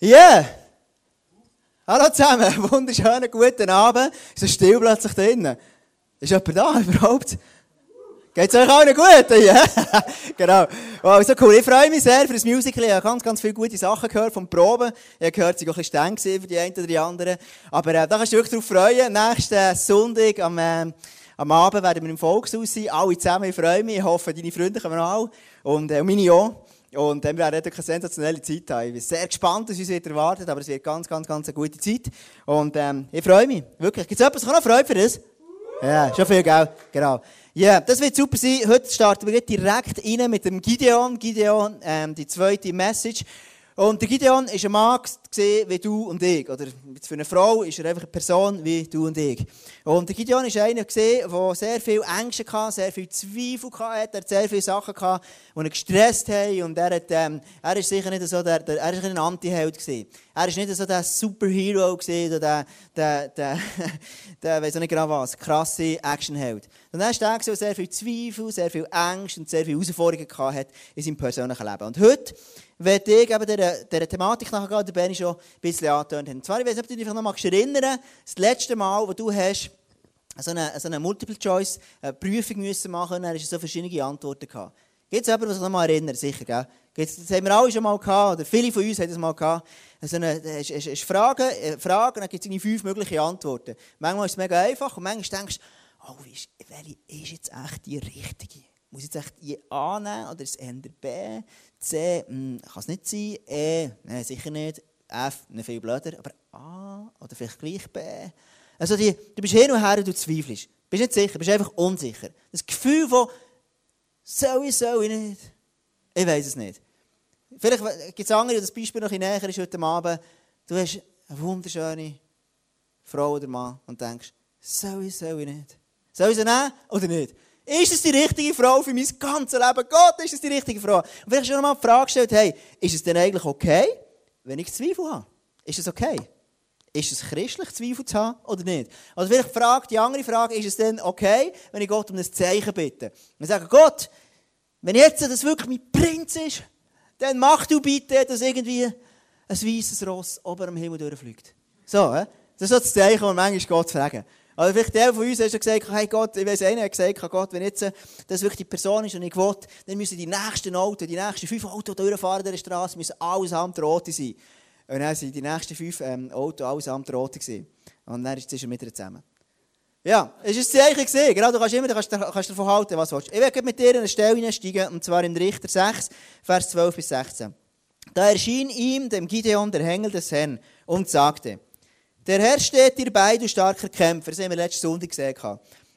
Yeah. Hallo zusammen, wunderschönen guten Abend. Ist so still plötzlich drinnen? Ist jemand da überhaupt? Geht's euch allen gut? Ja, genau. Wow, so cool. Ich freue mich sehr für das Musical. Ich habe ganz, ganz viele gute Sachen gehört vom Proben. Ich habe gehört, sie waren ein bisschen streng für die einen oder die anderen. Aber äh, da kannst du wirklich darauf freuen. Nächsten Sonntag am, äh, am Abend werden wir im Volkshaus sein. Alle zusammen. Ich freue mich. Ich hoffe, deine Freunde kommen auch. Und äh, meine auch. Und dann werden wir eine sensationelle Zeit haben. Ich bin sehr gespannt, was uns wieder erwartet, aber es wird ganz, ganz, ganz eine gute Zeit. Und ähm, ich freue mich. Wirklich. Gibt es jemanden, der noch Freude für das? Ja, schon viel, gell? Genau. Ja, yeah, das wird super sein. Heute starten wir direkt rein mit dem Gideon. Gideon, ähm, die zweite Message. Und der Gideon war ein Mann wie du und ich. Oder für eine Frau ist er einfach eine Person wie du und ich. Und der Gideon war einer, der sehr viel Ängste hatte, sehr viel Zweifel hatte. Er hat sehr viele Sachen gehabt, die ihn gestresst haben. Und er, hat, ähm, er ist sicher nicht so der, der er ist ein Anti-Held. Er war nicht so der Superhero, oder der, der, der, der weiß nicht genau was, krasse Actionheld. Und er ist der, der sehr viel Zweifel, sehr viel Ängste und sehr viele Herausforderungen hatte in seinem persönlichen Leben. Und heute wenn ich eben dieser, dieser Thematik nachgehe, da bin ich schon ein bisschen angetönt. Und zwar, ich weiß nicht, ob du dich noch erinnern das letzte Mal, wo du hast so eine, so eine Multiple-Choice-Prüfung müssen machen musst, hast du so verschiedene Antworten gehabt. Gibt es jemanden, der sich noch mal erinnert? Sicher, gell? Das haben wir alle schon mal gehabt, oder viele von uns haben das mal gehabt. Also es ist Fragen, äh, Fragen, dann gibt es fünf mögliche Antworten. Manchmal ist es mega einfach und manchmal denkst du, oh, welche ist jetzt echt die richtige? Muss ich jetzt echt die A nehmen oder das Ende B? C, hm, kann es nicht sein. E, nein, sicher nicht. F, nicht viel blöder. Aber A oder vielleicht gleich B. Also die, du bist hin und her und du zweifelst. Du bist nicht sicher, bist einfach unsicher. Das Gefühl von, soll ich, soll ich nicht? Ich weiß es nicht. Vielleicht gibt es andere, das Beispiel noch ein näher ist heute Abend. Du hast eine wunderschöne Frau oder Mann und denkst, soll ich, soll ich nicht? Soll ich sie nehmen oder nicht? Ist es die richtige Frau für mein ganzes Leben? Gott, ist es die richtige Frau? Und vielleicht noch mal die Frage gestellt, hey, ist es denn eigentlich okay, wenn ich Zweifel habe? Ist es okay? Ist es christlich, Zweifel zu haben oder nicht? Also vielleicht fragt die andere Frage, ist es denn okay, wenn ich Gott um ein Zeichen bitte? Und sage, Gott, wenn jetzt das wirklich mein Prinz ist, dann mach du bitte, dass irgendwie ein weißes Ross oben am Himmel durchfliegt. So, äh? das ist so das Zeichen, das manchmal Gott fragen. Oder vielleicht der von uns hat schon gesagt, hey Gott, ich weiß einer hat gesagt, Gott, wenn jetzt das wirklich die Person ist und ich will, dann müssen die nächsten Autos, die nächsten fünf Autos durchfahren der Straße, müssen allesamt rote sein. Und dann sind die nächsten fünf ähm, Autos allesamt rote gewesen. Und dann ist es mit ihr zusammen. Ja, es war ein Zeichen. Gewesen. Genau, du kannst immer du kannst, kannst davon halten, was du willst. Ich werde mit dir in eine Stelle einsteigen, und zwar in Richter 6, Vers 12 bis 16. Da erschien ihm, dem Gideon, der Engel des Herrn, und sagte, der Herr steht dir bei, du starker Kämpfer. Das haben wir letzte Sonntag gesehen.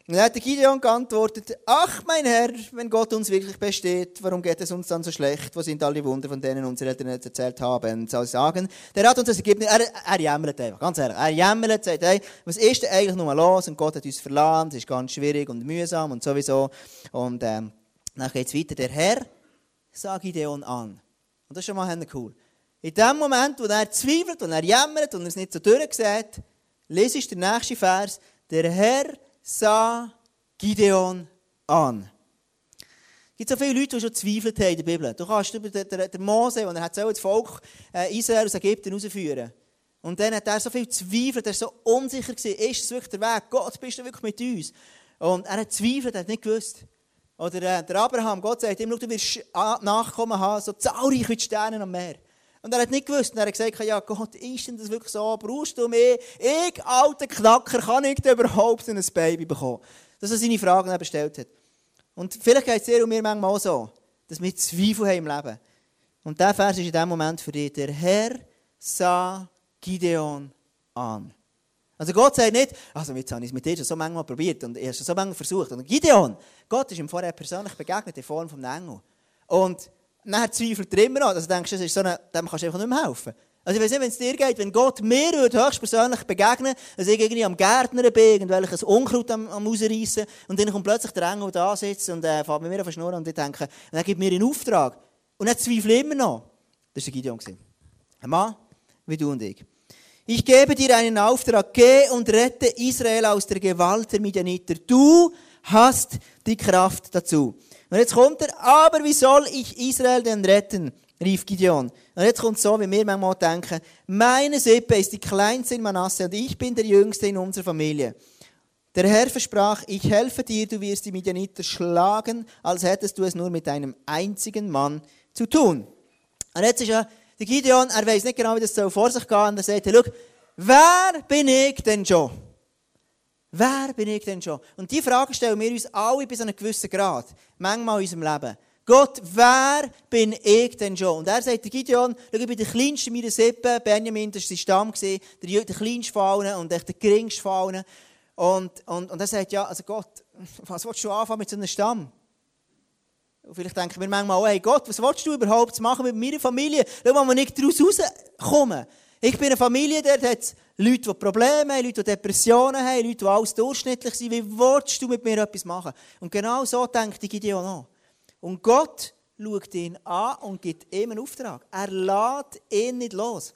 Und dann hat Gideon geantwortet, ach mein Herr, wenn Gott uns wirklich besteht, warum geht es uns dann so schlecht? Wo sind all die Wunder, von denen unsere Eltern erzählt haben? Soll ich sagen, der hat uns das Ergebnis, er, er jammert einfach, ganz ehrlich. Er jammert, sagt, hey, was ist denn eigentlich nur los? Und Gott hat uns verlassen, es ist ganz schwierig und mühsam und sowieso. Und ähm, dann geht es weiter, der Herr, sag Gideon an. Und das ist schon mal cool. In dem Moment, wo er zweifelt und er jammert und er es nicht so durchsieht, lese ich den nächsten Vers. Der Herr sah Gideon an. Es gibt so viele Leute, die schon zweifelt haben in der Bibel. Du kannst über den, den, den Mose, und er hat so das Volk äh, Israel aus Ägypten herausführen. Und dann hat er so viel zweifelt, er war so unsicher gewesen, ist es wirklich der Weg? Gott, bist du wirklich mit uns? Und er hat zweifelt, er hat nicht gewusst. Oder äh, der Abraham, Gott sagt ihm, du wirst Nachkommen haben, so zahlreich wie die Sterne am Meer. Und er hat nicht gewusst. Und er hat gesagt, ja Gott, ist denn das wirklich so? Brauchst du mich? Ich, alter Knacker, kann ich überhaupt ein Baby bekommen? Dass er seine Fragen bestellt hat. Und vielleicht geht es dir und mir manchmal auch so, dass wir Zweifel haben im Leben. Und dieser Vers ist in dem Moment für dich. Der Herr sah Gideon an. Also Gott sagt nicht, also jetzt habe ich es mit dir schon so manchmal probiert und habe es so manchmal versucht. Und Gideon, Gott ist ihm vorher persönlich begegnet in Form von Engel. Und dann zweifelt er immer noch. Also denkst du, das ist so eine, dem kannst du einfach nicht mehr helfen. Also ich weiß nicht, wenn es dir geht, wenn Gott mir höchstpersönlich begegnen, dass ich irgendwie am Gärtner bin, irgendwelches Unkraut am, am rausreißen und dann kommt plötzlich der Engel da sitzt und äh, fährt mit mir auf den Schnurren und ich denke, und er gibt mir einen Auftrag. Und er zweifelt immer noch. Das war Gideon. Ein Mann wie du und ich. Ich gebe dir einen Auftrag, geh und rette Israel aus der Gewalt der Midianiter. Du hast die Kraft dazu. Und jetzt kommt er, aber wie soll ich Israel denn retten? rief Gideon. Und jetzt kommt so, wie wir manchmal denken, meine Sippe ist die kleinste in Manasse und ich bin der Jüngste in unserer Familie. Der Herr versprach, ich helfe dir, du wirst die Midianiter schlagen, als hättest du es nur mit einem einzigen Mann zu tun. Und jetzt ist ja der Gideon, er weiß nicht genau, wie das vor sich gehen und er sagt, hey, schau, wer bin ich denn schon? Wer bin ich denn schon? Und diese Frage stellen wir uns alle bis zu einem gewissen Grad, manchmal in unserem Leben. Gott, wer bin ich denn schon? Und er sagt, der Gideon, ich bin der kleinste meiner Sippe, Benjamin, das war sein Stamm, der, der kleinste von allen und echt der geringste von allen. Und, und, und er sagt, ja, also Gott, was willst du anfangen mit so einem Stamm? Und vielleicht denken wir manchmal, oh, hey Gott, was willst du überhaupt machen mit meiner Familie? Schau mal, wir nicht daraus rauskommen. Ich bin eine Familie, dort hat Leute, die Probleme haben, Leute, die Depressionen haben, Leute, die alles durchschnittlich sind. Wie willst du mit mir etwas machen? Und genau so denkt die Gideon auch. Und Gott schaut ihn an und gibt ihm einen Auftrag. Er lädt ihn nicht los.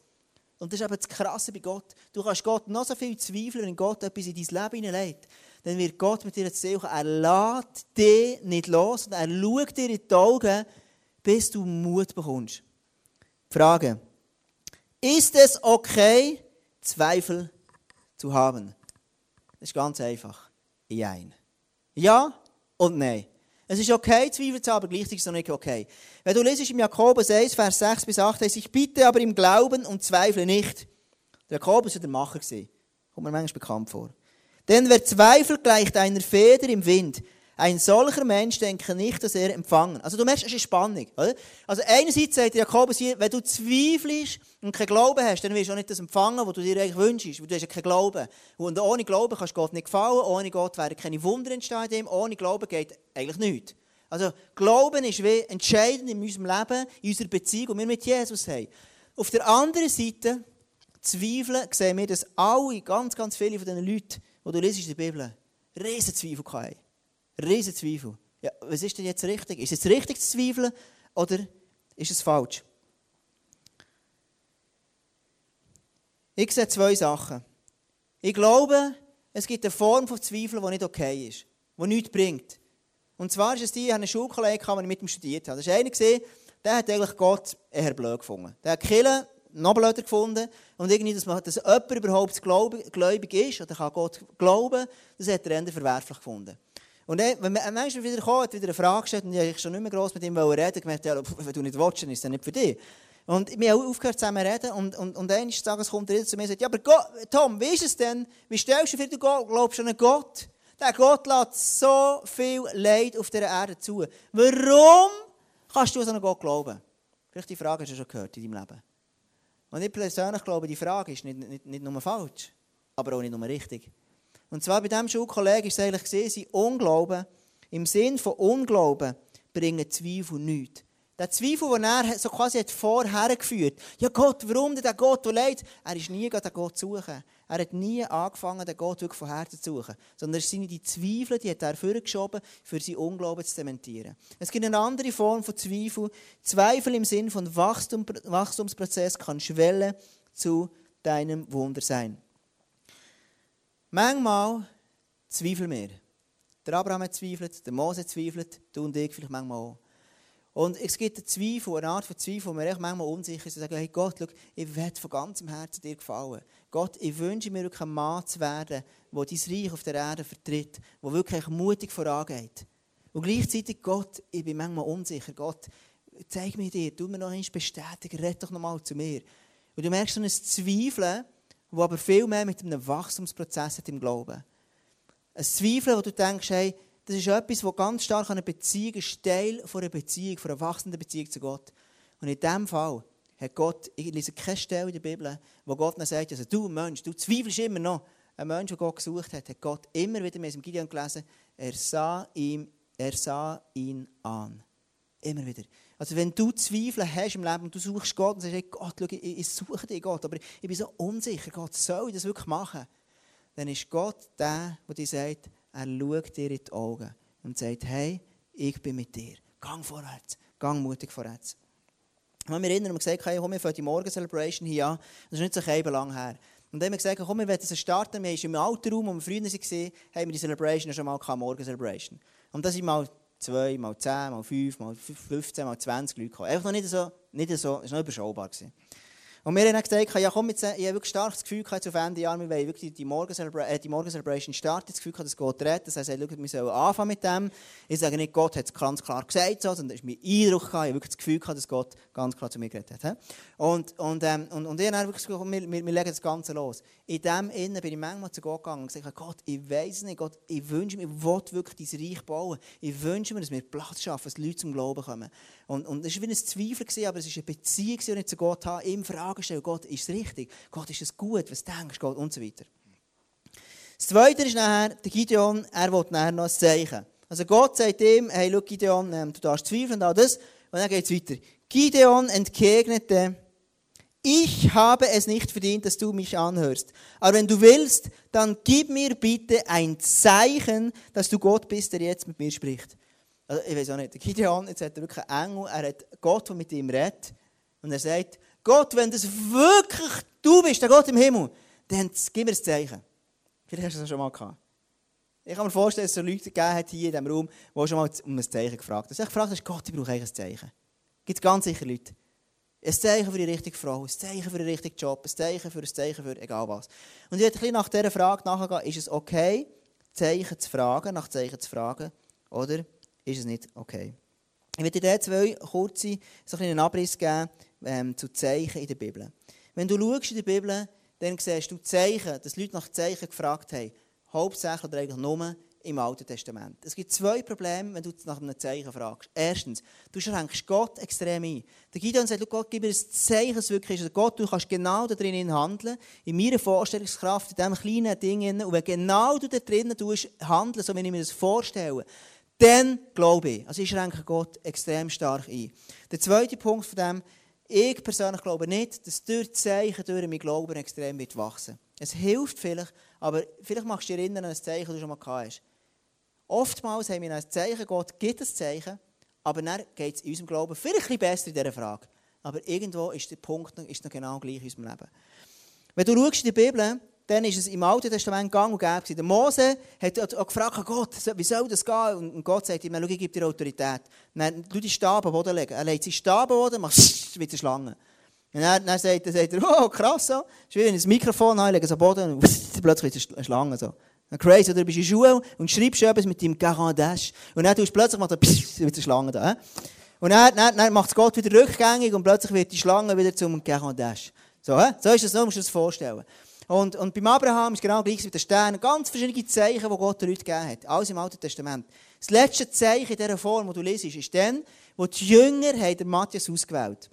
Und das ist eben das Krasse bei Gott. Du kannst Gott noch so viel zweifeln, wenn Gott etwas in dein Leben hineinlegt. Dann wird Gott mit dir erzählen, er lädt dich nicht los und er schaut dir in die Augen, bis du Mut bekommst. Frage. Ist es okay, Zweifel zu haben? Das ist ganz einfach. Jein. Ja und nein. Es ist okay, Zweifel zu haben, aber gleichzeitig ist es noch nicht okay. Wenn du liest im Jakobus 1, Vers 6 bis 8, heißt ich bitte aber im Glauben und zweifle nicht. Der Jakobus war der Macher. Kommt mir manchmal bekannt vor. Denn wer zweifelt, gleicht einer Feder im Wind. Ein solcher Mensch denke nicht, dass er empfangen. Also du merkst, es ist Spannung. Oder? Also einerseits sagt Jakobus hier, wenn du zweifelst und keinen Glauben hast, dann wirst du auch nicht das empfangen, was du dir eigentlich wünschst. Weil du hast ja keinen Glauben. Und ohne Glauben kannst du Gott nicht gefallen. Ohne Gott werden keine Wunder entstehen. Ohne Glauben geht eigentlich nichts. Also Glauben ist wie entscheidend in unserem Leben, in unserer Beziehung, die wir mit Jesus haben. Auf der anderen Seite, Zweifeln, sehen wir, dass alle, ganz, ganz viele von diesen Leuten, die du liest in der Bibel, riesen Zweifel hatten. Riesen Zweifel. Ja, was ist denn jetzt richtig? Ist es richtig zu zweifeln oder ist es falsch? Ich sehe zwei Sachen. Ich glaube, es gibt eine Form von Zweifel, die nicht okay ist, die nichts bringt. Und zwar ist es die, ich habe einen Schulkollegen, den mit ihm studiert habe. Das ist einer, der hat eigentlich Gott eher blöd gefunden. Der hat Kille noch blöder gefunden. Und irgendwie, dass, man, dass jemand überhaupt gläubig ist oder kann Gott glauben, das hat er eher verwerflich gefunden. Und dann, wenn man manchmal wieder kommt, hat wieder eine Frage gestellt und ich schon nicht mehr gross mit ihm reden gemerkt, ja, wenn du nicht willst, dann ist das nicht für dich. Und wir haben aufgehört zusammen zu reden und, und, und eines Tages kommt er zu mir und sagt, ja, aber Gott, Tom, wie ist es denn? Wie stellst du für du glaubst an einen Gott? Der Gott lässt so viel Leid auf dieser Erde zu. Warum kannst du an einen Gott glauben? Vielleicht die Frage hast du schon gehört in deinem Leben. Und ich persönlich glaube, die Frage ist nicht, nicht, nicht nur falsch, aber auch nicht nur richtig. Und zwar bei diesem Schulkollegen war es eigentlich gesehen, sein Unglauben, im Sinn von Unglauben, bringen Zweifel nichts. Der Zweifel, den er so quasi hat vorher geführt ja Gott, warum denn der Gott, der leid? Er ist nie den Gott zu suchen. Er hat nie angefangen, den Gott wirklich von Herzen zu suchen. Sondern es sind die Zweifel, die hat er vorgeschoben, für sein Unglauben zu dementieren. Es gibt eine andere Form von Zweifel. Zweifel im Sinn von Wachstum, Wachstumsprozess kann Schwelle zu deinem Wunder sein. Manchmal zweifeln wir. Der Abraham zweifelt, der Mose zweifelt, du und ich vielleicht manchmal auch. Und es gibt einen Zweifel, eine Art von Zweifel, wo wir echt manchmal unsicher sind und sagen, hey Gott, schau, ich werde von ganzem Herzen dir gefallen. Gott, ich wünsche mir wirklich ein Mann zu werden, der dein Reich auf der Erde vertritt, der wirklich mutig vorangeht. Und gleichzeitig, Gott, ich bin manchmal unsicher. Gott, zeig mir dir, tu mir noch einmal bestätigen, red doch noch mal zu mir. Und du merkst so ein Zweifeln, wo aber viel mehr mit einem Wachstumsprozess hat im Glauben. Ein Zweifeln, wo du denkst, hey, das ist etwas, das ganz stark an einer Beziehung ist, Teil von einer Beziehung, von einer wachsenden Beziehung zu Gott. Und in diesem Fall hat Gott, ich lese keine Stelle in der Bibel, wo Gott dann sagt, also du Mensch, du zweifelst immer noch. Ein Mensch, der Gott gesucht hat, hat Gott immer wieder, es im Gideon gelesen, er sah, ihm, er sah ihn an. Immer wieder. Also wenn du Zweifel hast im Leben und du suchst Gott und sagst, hey Gott, schau, ich, ich suche dich, Gott, aber ich bin so unsicher, Gott, soll ich das wirklich machen? Dann ist Gott der, der dir sagt, er schaut dir in die Augen und sagt, hey, ich bin mit dir. Gang vorwärts, gang mutig vorwärts. Ich habe mich erinnern und gesagt, komm, wir fangen die Morgen-Celebration hier an. Das ist nicht so eben lang her. Und dann haben wir gesagt, komm, wir werden starten. Wir haben im alten Raum, wo wir früher waren, haben wir die Celebration schon mal gehabt, Morgen-Celebration. Und das sind mal zwei, mal zehn, mal fünf, mal fünfzehn, mal zwanzig Leute gekommen. Einfach noch nicht so nicht so, es war noch überschaubar. Gewesen. Und wir haben gesagt, ja komm, jetzt, ich habe wirklich stark das Gefühl gehabt, auf Ende Jahr, wir wollen wirklich die Morgen-Celebration äh, Morgen starten, das Gefühl gehabt, dass Gott redet. Das heißt, wir sollen anfangen mit dem. Ich sage nicht, Gott hat es ganz klar gesagt, so, sondern es ist mein Eindruck gehabt, ich wirklich das Gefühl gehabt, dass Gott ganz klar zu mir geredet hat. Und, und, ähm, und, und ich habe wirklich gesagt, wir, wir, wir legen das Ganze los. In dem Innen bin ich manchmal zu Gott gegangen und gesagt, Gott, ich weiß nicht, Gott, ich wünsche mir, ich will wirklich dein Reich bauen. Ich wünsche mir, dass wir Platz schaffen, dass Leute zum Glauben kommen. Und, und es war wie ein Zweifel, aber es war eine Beziehung, die ich zu Gott habe, ihm Fragen stellen, Gott, ist es richtig? Gott, ist es gut? Was denkst du? Gott? Und so weiter. Das Zweite ist nachher, der Gideon, er will nachher noch ein Zeichen. Also Gott sagt ihm, hey, schau Gideon, ähm, du darfst zweifeln und all das. Und dann geht es weiter. Gideon entgegnete, ich habe es nicht verdient, dass du mich anhörst. Aber wenn du willst, dann gib mir bitte ein Zeichen, dass du Gott bist, der jetzt mit mir spricht. Also, ich weiß auch nicht. Gideon, jetzt hat er wirklich einen Engel, er hat Gott, der mit ihm redet. Und er sagt, Gott, wenn das wirklich du bist, der Gott im Himmel, dann gib mir ein Zeichen. Vielleicht hast du das schon mal gehabt. Ich kann mir vorstellen, dass es Leute gegeben hat hier in diesem Raum, die schon mal um ein Zeichen gefragt haben. Ich gefragt hast, Gott, ich brauche eigentlich ein Zeichen. Gibt es ganz sicher Leute. Ein Zeichen für die richtige Frau, ein Zeichen für den richtigen Job, ein Zeichen für ein Zeichen für egal was. Und ich werde nach dieser Frage nachgehen, ist es okay, Zeichen zu fragen, nach Zeichen zu fragen, oder ist es nicht okay? Ich werde dir zwei kurze so einen Abriss geben ähm, zu Zeichen in der Bibel. Wenn du schaust in der Bibel, dann siehst du Zeichen, dass Leute nach Zeichen gefragt haben. Hauptsächlich oder eigentlich nur im Alten Testament. Es gibt zwei Probleme, wenn du nach einem Zeichen fragst. Erstens, du schränkst Gott extrem ein. Der Gideon sagt, Gott, gib mir ein Zeichen, das wirklich ist. Also Gott, du kannst genau da drinnen handeln, in meiner Vorstellungskraft, in diesem kleinen Ding. Und wenn genau du da drinnen handeln, so wie ich mir das vorstelle, dann glaube ich. Also ich schränke Gott extrem stark ein. Der zweite Punkt von dem, ich persönlich glaube nicht, dass durch Zeichen durch mein Glauben extrem wird wachsen. Es hilft vielleicht, aber vielleicht machst du dir erinnern an ein Zeichen, das du schon mal gehabt hast. Oftmals haben wir ein Zeichen, Gott gibt ein Zeichen, aber dann geht es in unserem Glauben vielleicht ein besser in dieser Frage. Aber irgendwo ist der Punkt noch, ist genau gleich in unserem Leben. Wenn du schaust in die Bibel, dann ist es im Alten Testament gang und gäbe. Der Mose hat auch gefragt, Gott, wie soll das gehen? Und Gott sagt ihm, ich gebe dir Autorität. Dann du die Stab am legen. Er legt seinen Stab am Boden, macht wie eine Schlange. Und dann, dann sagt, dann sagt er, oh, krass, so. ist wie ein Mikrofon, ich lege es am Boden und plötzlich ist eine Schlange. So. Crazy, oder du bist in der Schule und schreibst etwas mit deinem Garandash. Und dann tust du plötzlich macht er wie eine Schlange da. Und dann, dann, dann macht es Gott wieder rückgängig und plötzlich wird die Schlange wieder zum Garandash. So, so ist das, so musst du dir das vorstellen. Und, und beim Abraham ist genau gleich mit den Sternen. Ganz verschiedene Zeichen, die Gott den Leuten gegeben hat. Alles im Alten Testament. Das letzte Zeichen in dieser Form, die du liest, ist dann, wo die Jünger den Matthias ausgewählt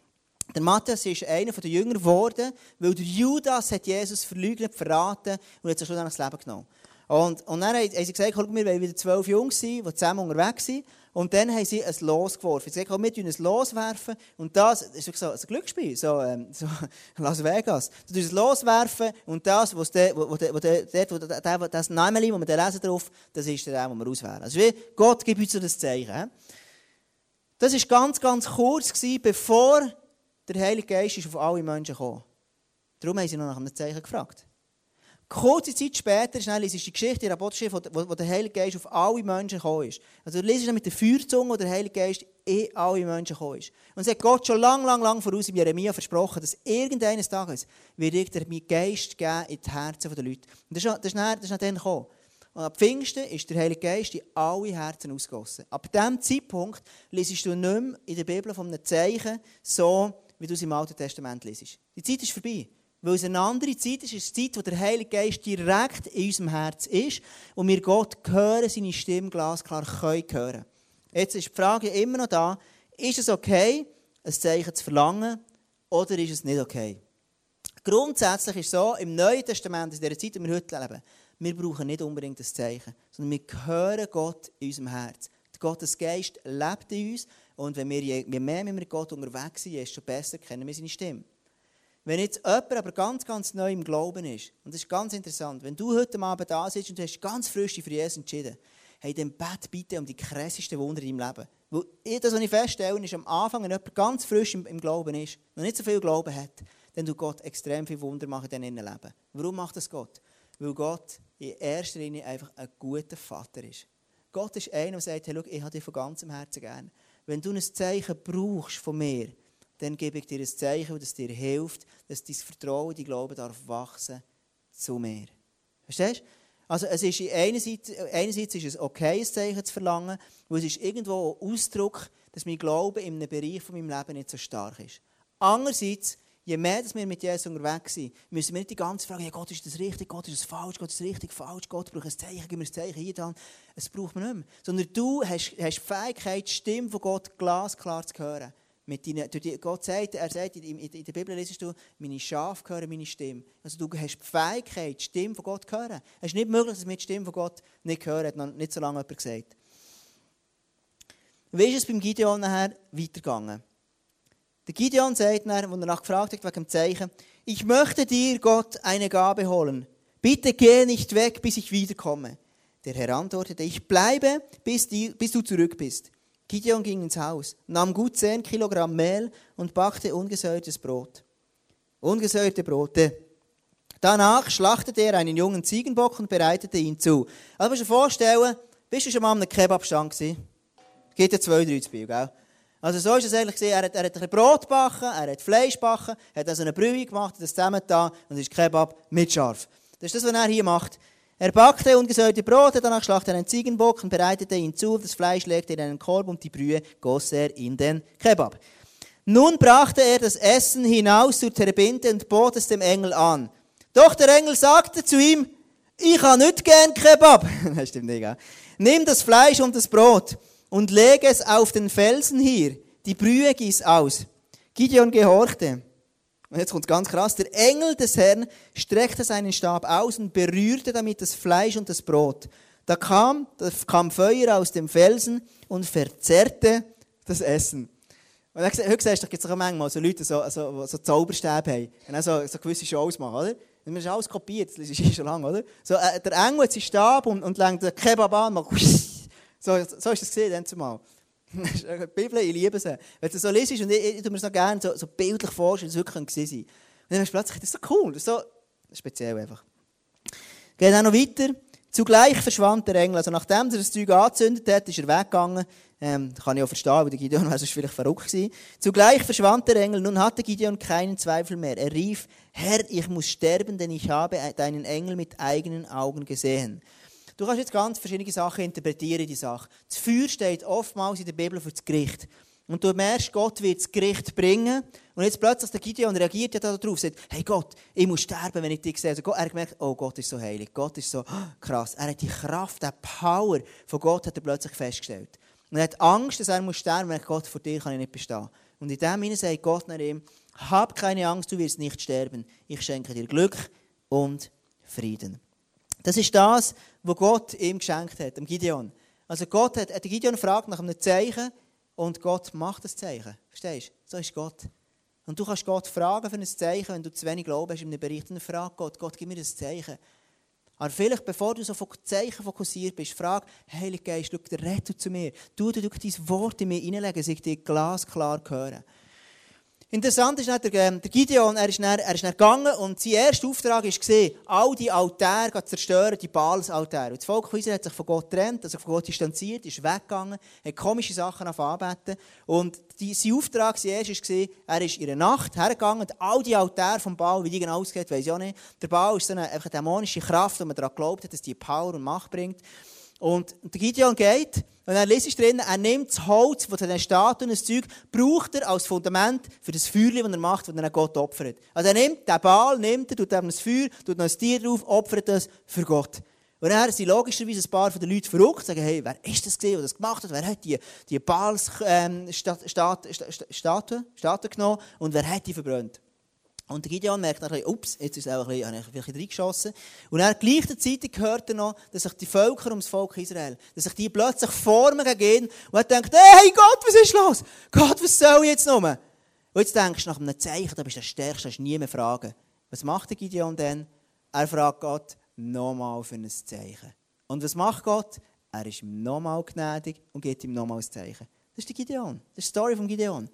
der Matthias ist einer der Jünger geworden, weil der Judas hat Jesus verleugnet, verraten und hat sich schon das Leben genommen. Und, und dann haben sie gesagt, wir wollen wieder zwölf Jungs sein, die zusammen unterwegs sind. Und dann haben sie ein Los geworfen. Sie haben gesagt, wir ein Los werfen. Und das ist so ein Glücksspiel, so, ähm, so Las Vegas. Du tust ein Los werfen und das, was der, wo, wo, wo, das Namen, wo wir lesen drauf, das ist der, den wir auswählen. Also wie Gott gibt uns das Zeichen. Das war ganz, ganz kurz, bevor der Heilige Geist ist auf alle Menschen gekommen. Darum haben sie noch nach einem Zeichen gefragt. Kurze Zeit später, schnell, ist die Geschichte in der Botschaft, wo, wo der Heilige Geist auf alle Menschen gekommen ist. Also du liest mit der Feuerzunge, wo der Heilige Geist in alle Menschen gekommen ist. Und es hat Gott schon lang, lang, lang voraus im Jeremia versprochen, dass irgendeines Tages wird ich Geist geben in die Herzen der Leute. Und das ist, das ist, dann, das ist dann gekommen. Und ab Pfingsten ist der Heilige Geist in alle Herzen ausgegossen. Ab diesem Zeitpunkt liest du nicht mehr in der Bibel von einem Zeichen so, wie du es im Alten Testament liest. Die Zeit ist vorbei. Weil es eine andere Zeit ist, ist eine Zeit, wo der Heilige Geist direkt in unserem Herz ist und wir Gott hören, seine Stimme glasklar können hören. Jetzt ist die Frage immer noch da, ist es okay, ein Zeichen zu verlangen oder ist es nicht okay? Grundsätzlich ist es so, im Neuen Testament, in der Zeit, in der wir heute leben, wir brauchen nicht unbedingt ein Zeichen, sondern wir hören Gott in unserem Herz. Gottes Geist lebt in uns und wenn wir, je mehr mit Gott unterwegs sind, desto besser kennen wir seine Stimme. Wenn jetzt jemand aber ganz, ganz neu im Glauben ist, und das ist ganz interessant, wenn du heute Abend da sitzt und du hast ganz frisch für Jesus entschieden, hey, dann bett bitte um die krassesten Wunder in deinem Leben. Weil das, was ich feststelle, ist am Anfang, wenn jemand ganz frisch im, im Glauben ist, noch nicht so viel Glauben hat, dann tut Gott extrem viel Wunder machen in diesem Leben. Warum macht das Gott? Weil Gott in erster Linie einfach ein guter Vater ist. Gott ist einer, der sagt, hey, schau, ich habe dich von ganzem Herzen gern wenn du ein Zeichen brauchst von mir, dann gebe ich dir ein Zeichen, das dir hilft, dass dein Vertrauen, dein Glaube darf wachsen zu mir. Verstehst du? Also es ist einerseits, einerseits ist es okay, ein Zeichen zu verlangen, weil es ist irgendwo ein Ausdruck, dass mein Glaube in einem Bereich von meinem Leben nicht so stark ist. Andererseits, je mehr dass wir mit Jesus unterwegs sind, müssen wir nicht die ganze Frage, ja, Gott, ist das richtig, Gott, ist das falsch, Gott, ist das richtig, falsch, Gott braucht ein Zeichen, gib mir ein Zeichen, hier, dann. Es braucht man nicht mehr. Sondern du hast, hast die Fähigkeit, die Stimme von Gott glasklar zu hören. Mit deinen, Gott sagt, er sagt, in, in der Bibel lesest du, meine Schafe hören meine Stimme. Also du hast die Fähigkeit, die Stimme von Gott zu hören. Es ist nicht möglich, dass wir die Stimme von Gott nicht hören, hat noch nicht so lange jemand gesagt. Wie ist es beim Gideon nachher weitergegangen? Der Gideon sagt dann, als er nach gefragt hat wegen dem Zeichen, ich möchte dir, Gott, eine Gabe holen. Bitte geh nicht weg, bis ich wiederkomme. Der Herr antwortete, ich bleibe, bis, die, bis du zurück bist. Gideon ging ins Haus, nahm gut 10 Kilogramm Mehl und backte ungesäuertes Brot. Ungesäuerte Brote. Danach schlachtete er einen jungen Ziegenbock und bereitete ihn zu. Also musst du dir vorstellen, bist du schon mal an einem Kebabstand gewesen? Es gibt ja zwei, drei zu Biel, gell? Also so ist es eigentlich gesehen, er hat, er hat ein Brot gebacken, er hat Fleisch gebacken, hat also eine Brühe gemacht, das zusammengetan und ist Kebab mit Scharf. Das ist das, was er hier macht. Er backte ungesäuerte Brote, danach schlachtete er einen Ziegenbock und bereitete ihn zu. Das Fleisch legte er in einen Korb und die Brühe goss er in den Kebab. Nun brachte er das Essen hinaus zur Terebinte und bot es dem Engel an. Doch der Engel sagte zu ihm, ich habe nicht gern Kebab. das stimmt nicht, gell? Nimm das Fleisch und das Brot und lege es auf den Felsen hier. Die Brühe gieß aus. Gideon gehorchte. Und jetzt kommt ganz krass. Der Engel des Herrn streckte seinen Stab aus und berührte damit das Fleisch und das Brot. Da kam, da kam Feuer aus dem Felsen und verzerrte das Essen. Und heute siehst du, gibt es auch manchmal so Leute, die so, so, so Zauberstäbe haben und dann so, so gewisse Shows machen, oder? Und man ist alles kopiert, das ist schon lange, oder? So, äh, der Engel hat seinen Stab und, und lenkt den Kebab an und macht so, so ist das gesehen, dann zumal. Die Bibel, ich liebe sie. Wenn du so liest, und ich, ich tue mir so gerne so, so bildlich vorstellen, dass es wirklich gewesen sein Und dann hast du plötzlich, das ist so cool, das ist so speziell einfach. Geht auch noch weiter. Zugleich verschwand der Engel. Also nachdem er das Zeug angezündet hat, ist er weggegangen. Ähm, kann ich auch verstehen, weil der Gideon wäre sonst vielleicht verrückt gewesen. Zugleich verschwand der Engel. Nun hatte Gideon keinen Zweifel mehr. Er rief, Herr, ich muss sterben, denn ich habe deinen Engel mit eigenen Augen gesehen. Du kannst jetzt ganz verschiedene Sachen interpretieren, die Sache. Das Feuer steht oftmals in der Bibel für das Gericht. Und du merkst, Gott wird das Gericht bringen. Und jetzt plötzlich der Gideon reagiert ja darauf, sagt, hey Gott, ich muss sterben, wenn ich dich sehe. Also er hat gemerkt, oh Gott ist so heilig, Gott ist so krass. Er hat die Kraft, die Power von Gott hat er plötzlich festgestellt. Und er hat Angst, dass er muss sterben muss, Gott, vor dir kann ich nicht bestehen. Und in dem Sinne sagt Gott nach ihm, hab keine Angst, du wirst nicht sterben. Ich schenke dir Glück und Frieden. Das ist das, was Gott ihm geschenkt hat, dem Gideon. Also Gott hat, der Gideon fragt nach einem Zeichen und Gott macht das Zeichen. Verstehst du? So ist Gott. Und du kannst Gott fragen für ein Zeichen, wenn du zu wenig Glauben hast in einem Bereich, dann frag Gott, Gott, gib mir ein Zeichen. Aber vielleicht, bevor du so auf Zeichen fokussiert bist, frag, Heilige Geist, schau, red zu mir. Du, du, du dein Wort in mir hineinlegen, dass ich dir glasklar höre. Interessant ist der, ähm, der Gideon, er ist, dann, er ist dann gegangen und sein erster Auftrag war, all die Altäre zu zerstören, die Baalsaltäre. das Volk Israel hat sich von Gott getrennt, also von Gott distanziert, ist weggegangen, hat komische Sachen anbeten. Und die, sein Auftrag, sein erster war, er ist in der Nacht hergegangen und all die Altäre vom Baal, wie die genau ausgeht, weiß ich auch nicht. Der Baal ist so eine, eine dämonische Kraft, wo man daran glaubt hat, dass die Power und Macht bringt. Und der Gideon geht, und er liest drin, er nimmt das Holz von den Statuen, das Zeug, braucht er als Fundament für das Feuer, das er macht, das er Gott opfert. Also er nimmt den Ball, nimmt er, tut eben das Feuer, tut noch ein Tier drauf, opfert das für Gott. Und dann sind logischerweise ein paar von den Leuten verrückt, sagen, hey, wer ist das gewesen, der das gemacht hat? Wer hat die, die Baals, ähm, Statuen genommen und wer hat die verbrannt? Und der Gideon merkt dann, ups, jetzt ist es auch ein bisschen, ein bisschen reingeschossen. Und er gleichzeitig hört er noch, dass sich die Völker ums Volk Israel, dass sich die plötzlich formen gehen und er denkt, hey Gott, was ist los? Gott, was soll ich jetzt noch? Und jetzt denkst du nach einem Zeichen, da bist du der Stärkste, hast nie mehr Fragen. Was macht der Gideon denn? Er fragt Gott nochmal für ein Zeichen. Und was macht Gott? Er ist ihm nochmal gnädig und gibt ihm nochmal ein Zeichen. Das ist der Gideon. Das ist die Story von Gideon.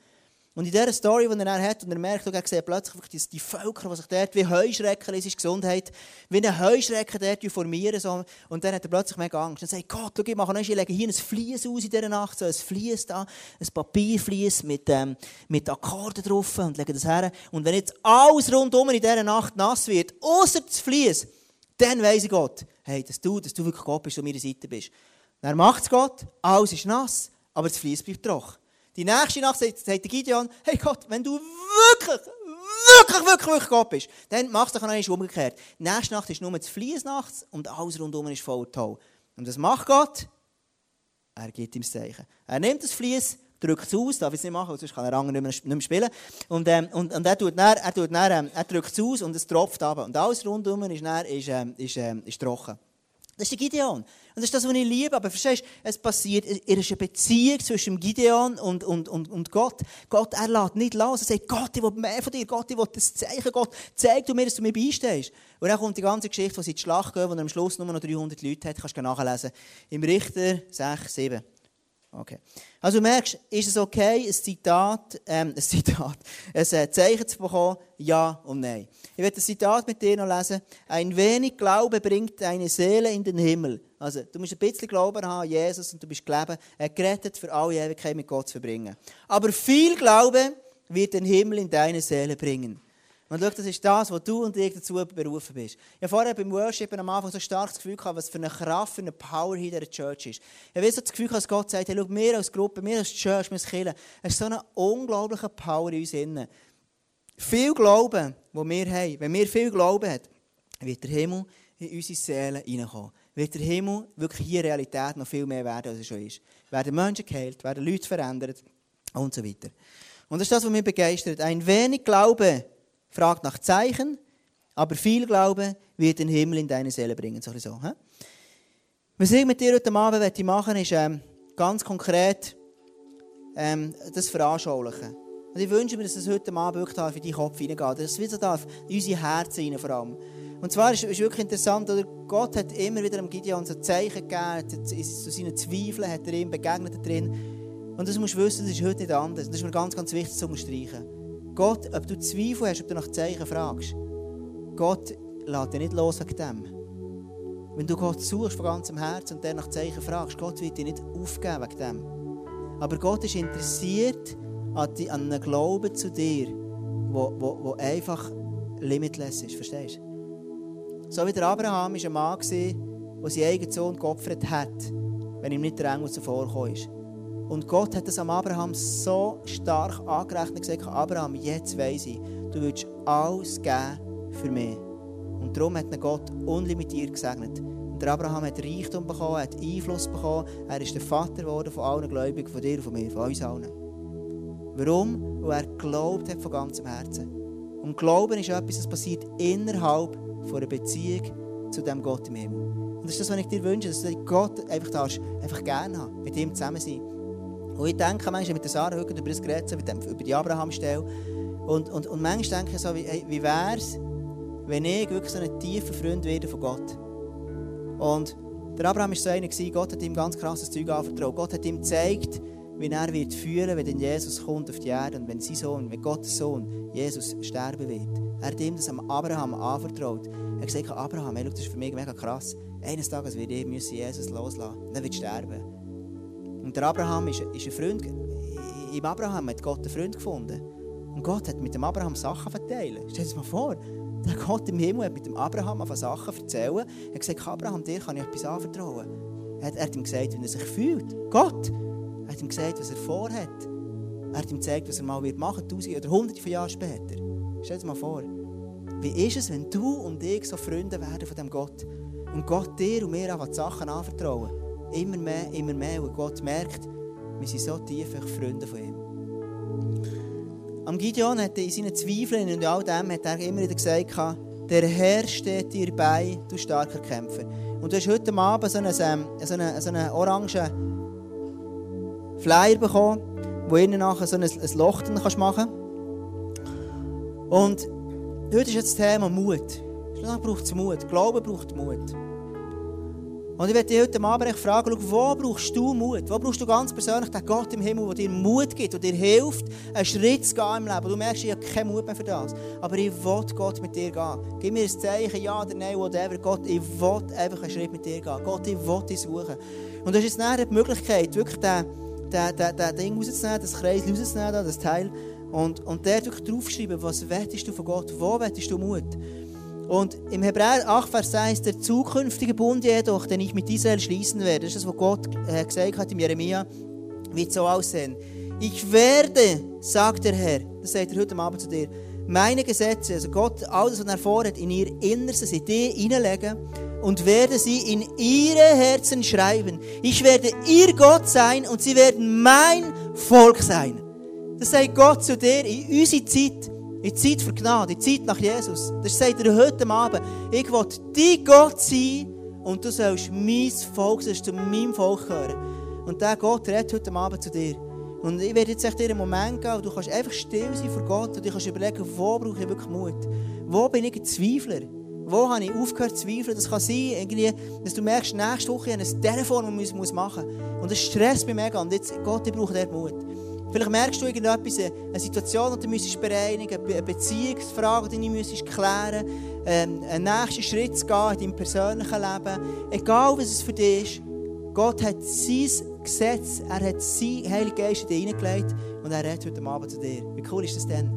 Und in dieser Story, die er dann hat, und er merkt, er sieht plötzlich die, die Völker, die sich dort wie Heuschrecken, ist Gesundheit, wie eine Heuschrecken dort formieren. So. Und dann hat er plötzlich mega Angst. Dann sagt Gott, schau, ich mache ich lege hier ein Fließ aus in dieser Nacht, so ein Fließ da, ein Papierfließ mit, ähm, mit Akkorden drauf und lege das her. Und wenn jetzt alles rundum in dieser Nacht nass wird, außer das Fließ, dann weiss ich Gott, hey, dass du, dass du wirklich Gott bist, und an meiner Seite bist. Dann macht es Gott, alles ist nass, aber das Fließ bleibt trocken. Die nächste Nacht sagt, sagt Gideon, hey Gott, wenn du wirklich, wirklich, wirklich, wirklich Gott bist, dann machst du noch umgekehrt. Die nächste Nacht ist nur das Fließ nachts und alles rundum ist voll toll. Und das macht Gott. Er gibt ihm das Zeichen. Er nimmt das Fließ, drückt es aus, darf ich es nicht machen, sonst kann er andere nicht mehr, spielen. Und, ähm, und, und er, tut dann, er, tut dann, ähm, er drückt es aus und es tropft ab. Und alles rundum ist, dann, ist, ähm, ist, ähm, ist trocken. Das ist der Gideon. Und das ist das, was ich liebe. Aber verstehst du, es passiert, er ist eine Beziehung zwischen Gideon und, und, und, und Gott. Gott, er lässt nicht los. Er sagt, Gott, ich will mehr von dir. Gott, ich will das Zeichen. Gott, zeig du mir, dass du mir beistehst. Und dann kommt die ganze Geschichte, wo sie in die Schlacht gehen, wo er am Schluss nur noch 300 Leute hat. Kannst du nachlesen. Im Richter 6, 7. Okay. Also du merkst, ist es okay, ein Zitat, ähm, ein Zitat, ein äh, Zeichen zu bekommen, ja und nein. Ich werde das Zitat mit dir noch lesen. Ein wenig Glaube bringt deine Seele in den Himmel. Also, du musst ein bisschen Glauben haben Jesus und du bist geleben, er gerettet für alle Ewigkeit mit Gott zu verbringen. Aber viel Glaube wird den Himmel in deine Seele bringen. Und schau, das ist das, was du und ich dazu berufen bist. Ich habe vorher beim Worship am Anfang so stark das Gefühl gehabt, was für eine Kraft, für eine Power hier in dieser Church ist. Ich habe so das Gefühl dass Gott sagt, hey, schau, wir als Gruppe, wir als Church, wir als Kirche, es ist so eine unglaubliche Power in uns innen. Viel Glauben, wo wir haben, wenn wir viel Glauben haben, wird der Himmel in unsere Seelen hineinkommen. Wird der Himmel wirklich hier Realität noch viel mehr werden, als er schon ist. Werden Menschen geheilt, werden Leute verändert und so weiter. Und das ist das, was mich begeistert. Ein wenig Glaube fragt nach Zeichen, aber viel Glaube wird den Himmel in deine Seele bringen. So, so? Was ich mit dir heute Abend machen möchte, ist ähm, ganz konkret ähm, das veranschaulichen. Und ich wünsche mir, dass das heute Abend wirklich in deinen Kopf hineingeht. Dass es wieder in unsere Herzen hinein vor allem. Und zwar ist es wirklich interessant, oder? Gott hat immer wieder am Gideon so Zeichen gegeben, zu seinen Zweifeln hat er ihm begegnet drin. Und das musst du wissen, das ist heute nicht anders. Das ist mir ganz, ganz wichtig zu unterstreichen. Gott, ob du Zweifel hast, ob du nach Zeichen fragst, Gott lässt dich nicht los wegen dem. Wenn du Gott suchst von ganzem Herzen und dann nach Zeichen fragst, Gott wird dich nicht aufgeben wegen dem. Aber Gott ist interessiert an, die, an einem Glauben zu dir, wo, wo, wo einfach limitless ist. Verstehst du? So wie der Abraham war ein Mann, der seinen eigenen Sohn geopfert hat, wenn ihm nicht der Engel zuvor ist. Und Gott hat das am Abraham so stark angerechnet gesagt, Abraham, jetzt weiss ich, du willst alles geben für mich. Und darum hat Gott unlimitiert gesegnet. Und der Abraham hat Reichtum bekommen, hat Einfluss bekommen. Er ist der Vater geworden von allen Gläubigen, von dir von mir, von uns allen. Warum? Weil er geglaubt hat von ganzem Herzen. Und Glauben ist etwas, das passiert innerhalb einer Beziehung zu dem Gott im Himmel. Und das ist das, was ich dir wünsche, dass du Gott einfach, einfach gerne haben, mit ihm zusammen sein. Und ich denke manchmal mit der Sarah über das Gerät, über die Abraham-Stelle. Und, und, und manchmal denke ich so, wie, wie wäre es, wenn ich wirklich so ein tiefer Freund werde von Gott. Und der Abraham war so einer, Gott hat ihm ganz krasses Zeug anvertraut. Gott hat ihm gezeigt, wie er wird führen wird, wenn Jesus kommt auf die Erde und wenn sein Sohn, wenn Gottes Sohn, Jesus, sterben wird. Er hat ihm das am Abraham anvertraut. Er hat gesagt, Abraham, hey, das ist für mich mega krass. Eines Tages werde ich Jesus loslassen. Dann wird sterben. Und der Abraham ist, ist ein Freund. Im Abraham hat Gott einen Freund gefunden. Und Gott hat mit dem Abraham Sachen verteilt. Stell dir das mal vor. Der Gott im Himmel hat mit dem Abraham von Sachen erzählen. Er hat gesagt, Abraham, dir kann ich etwas anvertrauen. Er hat, er hat ihm gesagt, wie er sich fühlt. Gott er hat ihm gesagt, was er vorhat. Er hat ihm gezeigt, was er mal machen wird, tausend oder hunderte von Jahren später. Stell dir mal vor. Wie ist es, wenn du und ich so Freunde werden von dem Gott und Gott dir und mir einfach Sachen anvertrauen? Immer mehr, immer mehr. Und Gott merkt, wir sind so tief Freunde von ihm. Am Gideon hat er in seinen Zweifeln und all dem hat er immer wieder gesagt, der Herr steht dir bei, du starker Kämpfer. Und du hast heute Abend so einen, so einen, so einen orangen Flyer bekommen, wo innen nachher so ein, ein Loch drin machen kannst. Und heute ist jetzt das Thema Mut. Schlussendlich braucht es Mut. Glauben braucht Mut. Und ich werde dich heute Abend fragen, wo brauchst du Mut? Wo brauchst du ganz persönlich den Gott im Himmel, der dir Mut gibt, der dir hilft, einen Schritt zu gehen im Leben? Du merkst, ich habe keinen Mut mehr für das. Aber ich will Gott mit dir gehen. Gib mir ein Zeichen, ja oder nein, whatever. Gott, ich will einfach einen Schritt mit dir gehen. Gott, ich will dich suchen. Und du hast jetzt nachher die Möglichkeit, wirklich den, den, den, den Ding rauszunehmen, das Kreis rauszunehmen, das Teil. Und, und dort wirklich draufschreiben, was wettest du von Gott? Wo wettest du Mut? Und im Hebräer 8, Vers 1, der zukünftige Bund jedoch, den ich mit Israel schließen werde, das ist das, was Gott äh, gesagt hat im Jeremia, wird so aussehen. Ich werde, sagt der Herr, das sagt er heute Abend zu dir, meine Gesetze, also Gott, alles, was er vorhat, in ihr Innerstes, in dir hineinlegen und werde sie in ihre Herzen schreiben. Ich werde ihr Gott sein und sie werden mein Volk sein. Das sagt Gott zu dir in unserer Zeit. In Zeit für Gnade, in Zeit nach Jesus. Das sagt er heute Abend. Ich will dein Gott sein und du sollst mein Volk, sollst zu meinem Volk gehören. Und der Gott redet heute Abend zu dir. Und ich werde jetzt echt dir einen Moment geben, du kannst einfach still sein vor Gott und du kannst überlegen, wo brauche ich wirklich Mut? Wo bin ich ein Zweifler? Wo habe ich aufgehört zu zweifeln? Das kann sein, irgendwie, dass du merkst, nächste Woche habe ich ein Telefon, das ich machen muss. Und das stresst mich mega. Und jetzt, Gott, ich brauche dort Mut. Vielleicht merkst du irgendetwas, eine Situation, die du müsstest bereinigen eine Beziehungsfrage, die du müsstest klären ähm, einen nächsten Schritt zu gehen in deinem persönlichen Leben. Egal, was es für dich ist, Gott hat sein Gesetz, er hat sein Heiligen Geist in dich hineingelegt und er redet heute Abend zu dir. Wie cool ist das denn?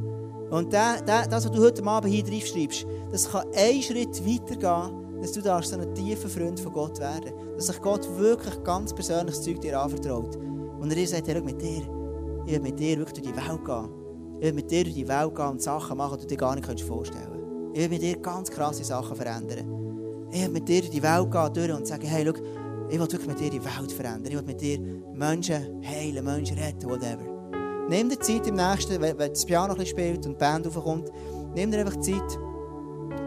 Und das, was du heute Abend hier draufschreibst, das kann einen Schritt weitergehen, dass du da so ein tiefer Freund von Gott werden Dass sich Gott wirklich ganz persönliches Zeug dir anvertraut. Und er sagt, hey, mit dir, ich will mit dir wirklich durch die Welt gehen. Ich will mit dir durch die Welt gehen und Sachen machen, die du dir gar nicht vorstellen kannst. Ich will mit dir ganz krasse Sachen verändern. Ich will mit dir durch die Welt gehen durch und sagen, hey, schau, ich will wirklich mit dir die Welt verändern. Ich will mit dir Menschen heilen, Menschen retten, whatever. Nimm dir Zeit im nächsten, wenn das Piano spielt und die Band aufkommt, nimm dir einfach Zeit,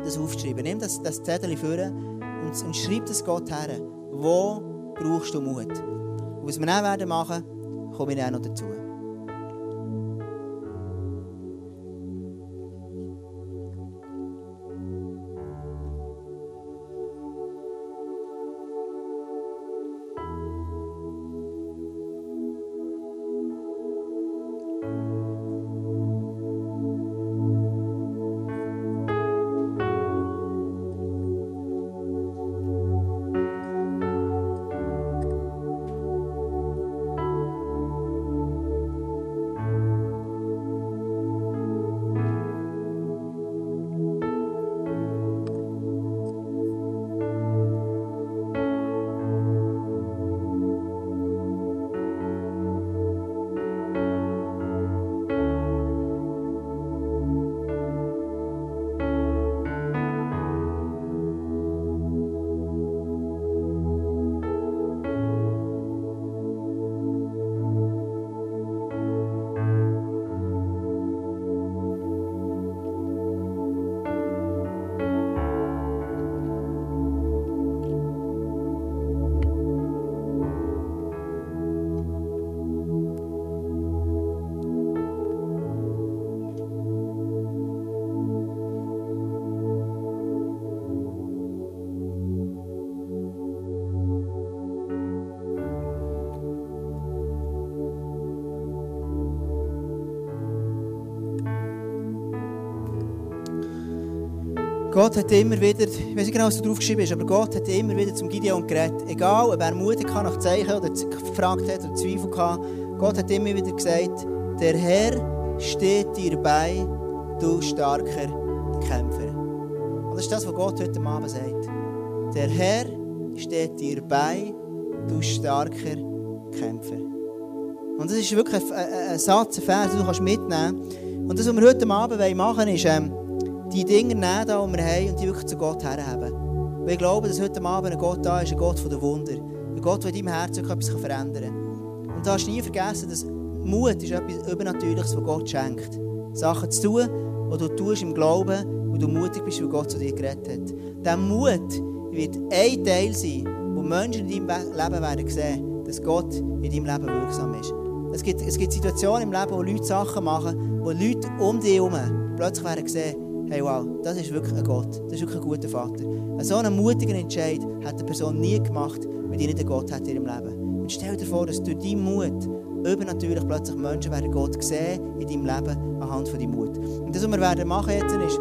das aufzuschreiben. Nimm das, das Zettel vor und, und schreib das Gott her. Wo brauchst du Mut? Und was wir dann werden machen, komme ich dann noch dazu. Gott hat immer wieder, ich weiß nicht genau, was du draufgeschrieben hast, aber Gott hat immer wieder zum Gideon geredet. Egal, ob er mutig kann nach Zeichen oder gefragt hat oder Zweifel hatte, Gott hat immer wieder gesagt, der Herr steht dir bei, du starker Kämpfer. Und das ist das, was Gott heute Abend sagt. Der Herr steht dir bei, du starker Kämpfer. Und das ist wirklich ein, ein, ein Satz, ein Vers, den du mitnehmen kannst. Und das, was wir heute Abend machen wollen, ist, ähm, die Dinge nehmen, die wir haben, und die wirklich zu Gott herhaben. Weil ich glaube, dass heute Abend ein Gott da ist, ein Gott der Wunder. Ein Gott, der in deinem Herzen etwas verändern kann. Und du hast nie vergessen, dass Mut ist etwas Übernatürliches, was Gott schenkt. Sachen zu tun, die du tust im Glauben, wo du mutig bist, weil Gott zu dir geredet hat. Dieser Mut wird ein Teil sein, wo Menschen in deinem Leben werden sehen, dass Gott in deinem Leben wirksam ist. Es gibt, es gibt Situationen im Leben, wo Leute Sachen machen, wo Leute um dich herum plötzlich werden sehen, hey wow, das ist wirklich ein Gott, das ist wirklich ein guter Vater. So einen mutigen Entscheid hat die Person nie gemacht, wenn die nicht einen Gott hat in ihrem Leben. Und stell dir vor, dass durch deinen Mut übernatürlich plötzlich Menschen werden Gott sehen in deinem Leben anhand von deinem Mut. Und das, was wir werden machen jetzt, ist,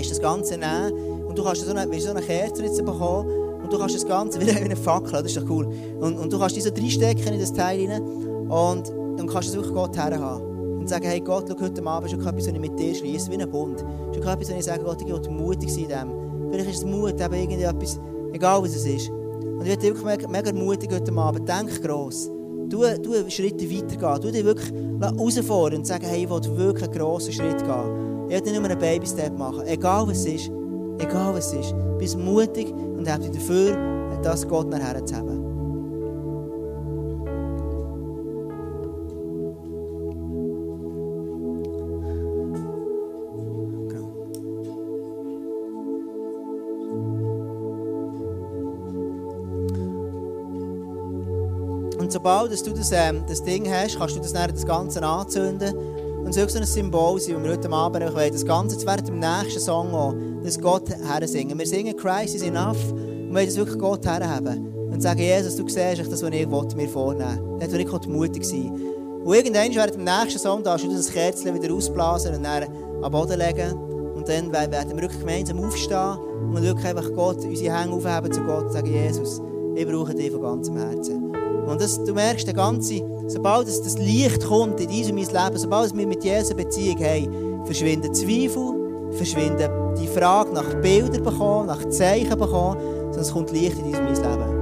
ist das Ganze nehmen und du kannst so eine, so eine Kerze jetzt bekommen und du kannst das Ganze wieder in eine Fackel, das ist doch cool. Und, und du kannst diese drei reinstecken in das Teil rein und dann kannst du es wirklich Gott herhaben und sagen, hey Gott, schau, heute Abend ist etwas, was ich mit dir schließe, wie ein Bund. Ist etwas, was ich sage, Gott, ich will mutig sein in dem. Vielleicht ist es Mut, eben irgendetwas, egal was es ist. Und ich werde wirklich mega, mega mutig heute Abend. Denk gross. Du, du Schritte weitergehen. Du dich wirklich herausfordern und sagen, hey, ich will wirklich einen grossen Schritt gehen. Ich will nicht nur einen Baby-Step machen. Egal was es ist. Egal was es ist. Bist mutig und hab dich dafür, das Gott nachher zu haben. Sobald dass du das, ähm, das Ding hast, kannst du das, dann das Ganze anzünden. Und es soll so ein Symbol sein, wo wir heute Abend wollen, das Ganze zu während dem nächsten Song auch, das Gott her singen. Wir singen Christ is enough und wollen das wirklich Gott herhaben. Und sagen, Jesus, du siehst das, was ich will, mir vornehmen will. Dort will ich mutig sein. Und irgendwann während dem nächsten Song darfst du das Kerzchen wieder ausblasen und dann am Boden legen. Und dann werden wir wirklich gemeinsam aufstehen und wirklich einfach Gott, unsere Hände aufheben zu Gott und sagen, Jesus, ich brauche dich von ganzem Herzen. Und das, du merkst, der ganze, sobald das, das Licht kommt in und mein Leben, sobald wir mit Jesus eine Beziehung haben, verschwinden Zweifel, verschwinden die Frage nach Bildern bekommen, nach Zeichen bekommen, sondern es kommt Licht in und mein Leben.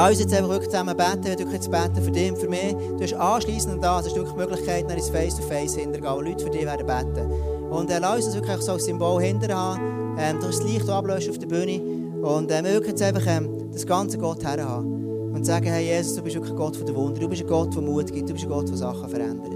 Lass uns jetzt einfach wirklich zusammen beten. Wirklich jetzt beten für dich und für mich. Du hast anschliessend an das, hast du wirklich die Möglichkeit, nach ins Face-to-Face hintergehen, wo Leute für dich werden beten. Und äh, lass uns das wirklich so ein Symbol hinter haben. Ähm, du hast das Licht ablöschen auf der Bühne. Und äh, wir wirklich jetzt einfach ähm, das ganze Gott herhaben. Und sagen, hey Jesus, du bist wirklich ein Gott von der Wunder. Du bist ein Gott, der Mut gibt. Du bist ein Gott, der Sachen verändert.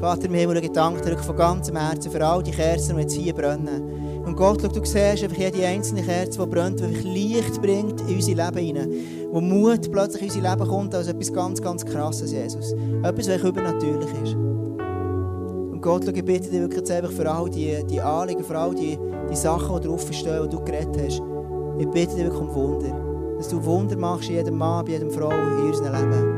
Vater im Himmel, ich danke dir von ganzem Herzen für all die Kerzen, die jetzt hier brennen. Und Gott, schau, du siehst einfach jede einzelne Kerze, die brennt, die Licht bringt in unser Leben hinein. Wo Mut plötzlich in unser Leben kommt, als etwas ganz, ganz Krasses, Jesus. Etwas, was übernatürlich ist. Und Gott, schau, ich bitte dich wirklich einfach für all die, die Anliegen, für all die, die Sachen, die drauf stehen, die du geredet hast. Ich bitte dich wirklich um Wunder. Dass du Wunder machst in jedem Mann, bei jedem Frau in unserem Leben.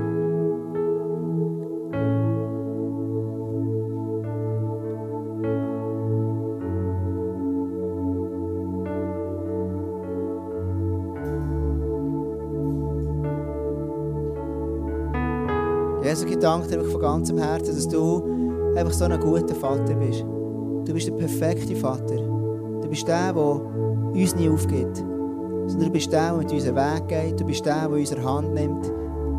Jesus, ich danke dir von ganzem Herzen, dass du einfach so ein guter Vater bist. Du bist der perfekte Vater. Du bist der, der uns nie aufgibt. Sondern du bist der, der mit unseren Weg geht. Du bist der, der unsere Hand nimmt.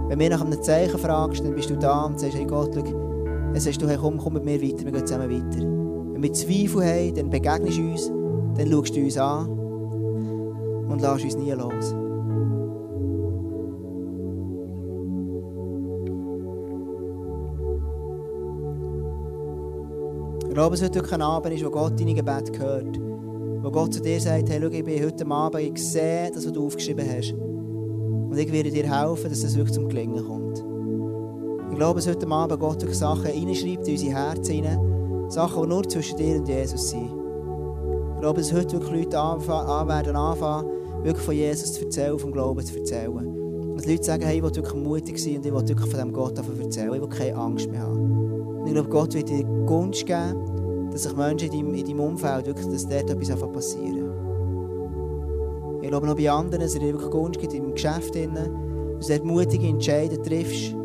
Wenn wir nach einem Zeichen fragst, dann bist du da und sagst, hey Gott, schau, dann sagst du, hey, komm, komm mit mir weiter, wir gehen zusammen weiter. Wenn wir Zweifel haben, dann begegnest du uns, dann schaust du uns an und lässt uns nie los. Glaube, es heute ein Abend ist, wo Gott deine Gebete hört. Wo Gott zu dir sagt, hey, schau, ich bin heute Abend, ich sehe, dass du aufgeschrieben hast. Und ich werde dir helfen, dass es wirklich zum Gelingen kommt. Ich glaube, dass heute Abend Gott wirklich Sachen reinschreibt in unsere Herzen hinein. Sachen, die nur zwischen dir und Jesus sind. Ich glaube, dass heute wirklich Leute anfangen, werden anfangen, wirklich von Jesus zu erzählen, vom Glauben zu erzählen. Und dass Leute sagen, hey, ich will wirklich mutig sein und ich will wirklich von diesem Gott erzählen. Ich will keine Angst mehr haben. Und ich glaube, Gott wird dir Gunst geben, dass sich Menschen in deinem, in deinem Umfeld wirklich, dass dort etwas passieren Ich glaube noch bei anderen, dass er dir wirklich Gunst gibt im Geschäft, dass du dort mutige Entscheidungen triffst,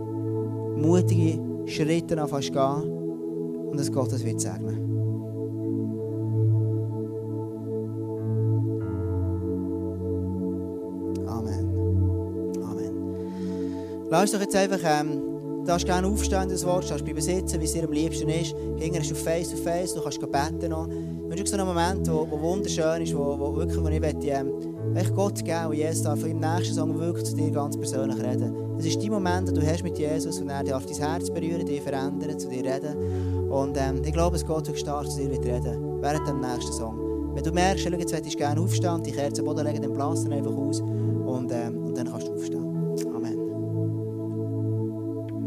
mutige Schritte anfängst gehen und dass Gott das wird segnen. Amen. Amen. Lass uns doch jetzt einfach ähm, Du darfst gerne aufstehen, das Wort, du darfst bleiben sitzen, wie es dir am liebsten ist. Hinten hast du face to face, du kannst beten noch. Ich wünsche so einen Moment, der wunderschön ist, wo, wo wirklich, wo ich möchte, ähm, Gott geben und Jesus darf im nächsten Song wirklich zu dir ganz persönlich reden. Es ist die Moment, den du hast mit Jesus und er darf dein Herz berühren, dich verändern, zu dir reden. Und ähm, ich glaube, es Gott wirklich stark zu dir wird reden, während dem nächsten Song. Wenn du merkst, jetzt möchtest du gerne aufstehen, die Kerze am Boden legen, dann blasen einfach aus und, ähm,